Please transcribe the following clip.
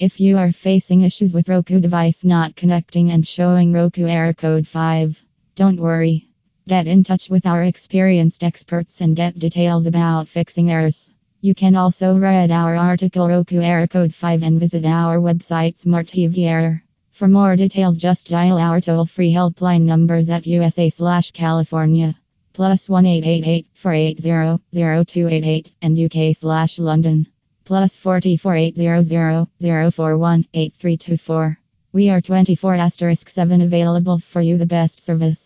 If you are facing issues with Roku device not connecting and showing Roku error code 5, don't worry. Get in touch with our experienced experts and get details about fixing errors. You can also read our article Roku error code 5 and visit our website Smart TV Error. For more details just dial our toll-free helpline numbers at USA slash California plus 1888 480 0288 and UK slash London plus 44800 041 8324. We are 24 asterisk 7 available for you the best service.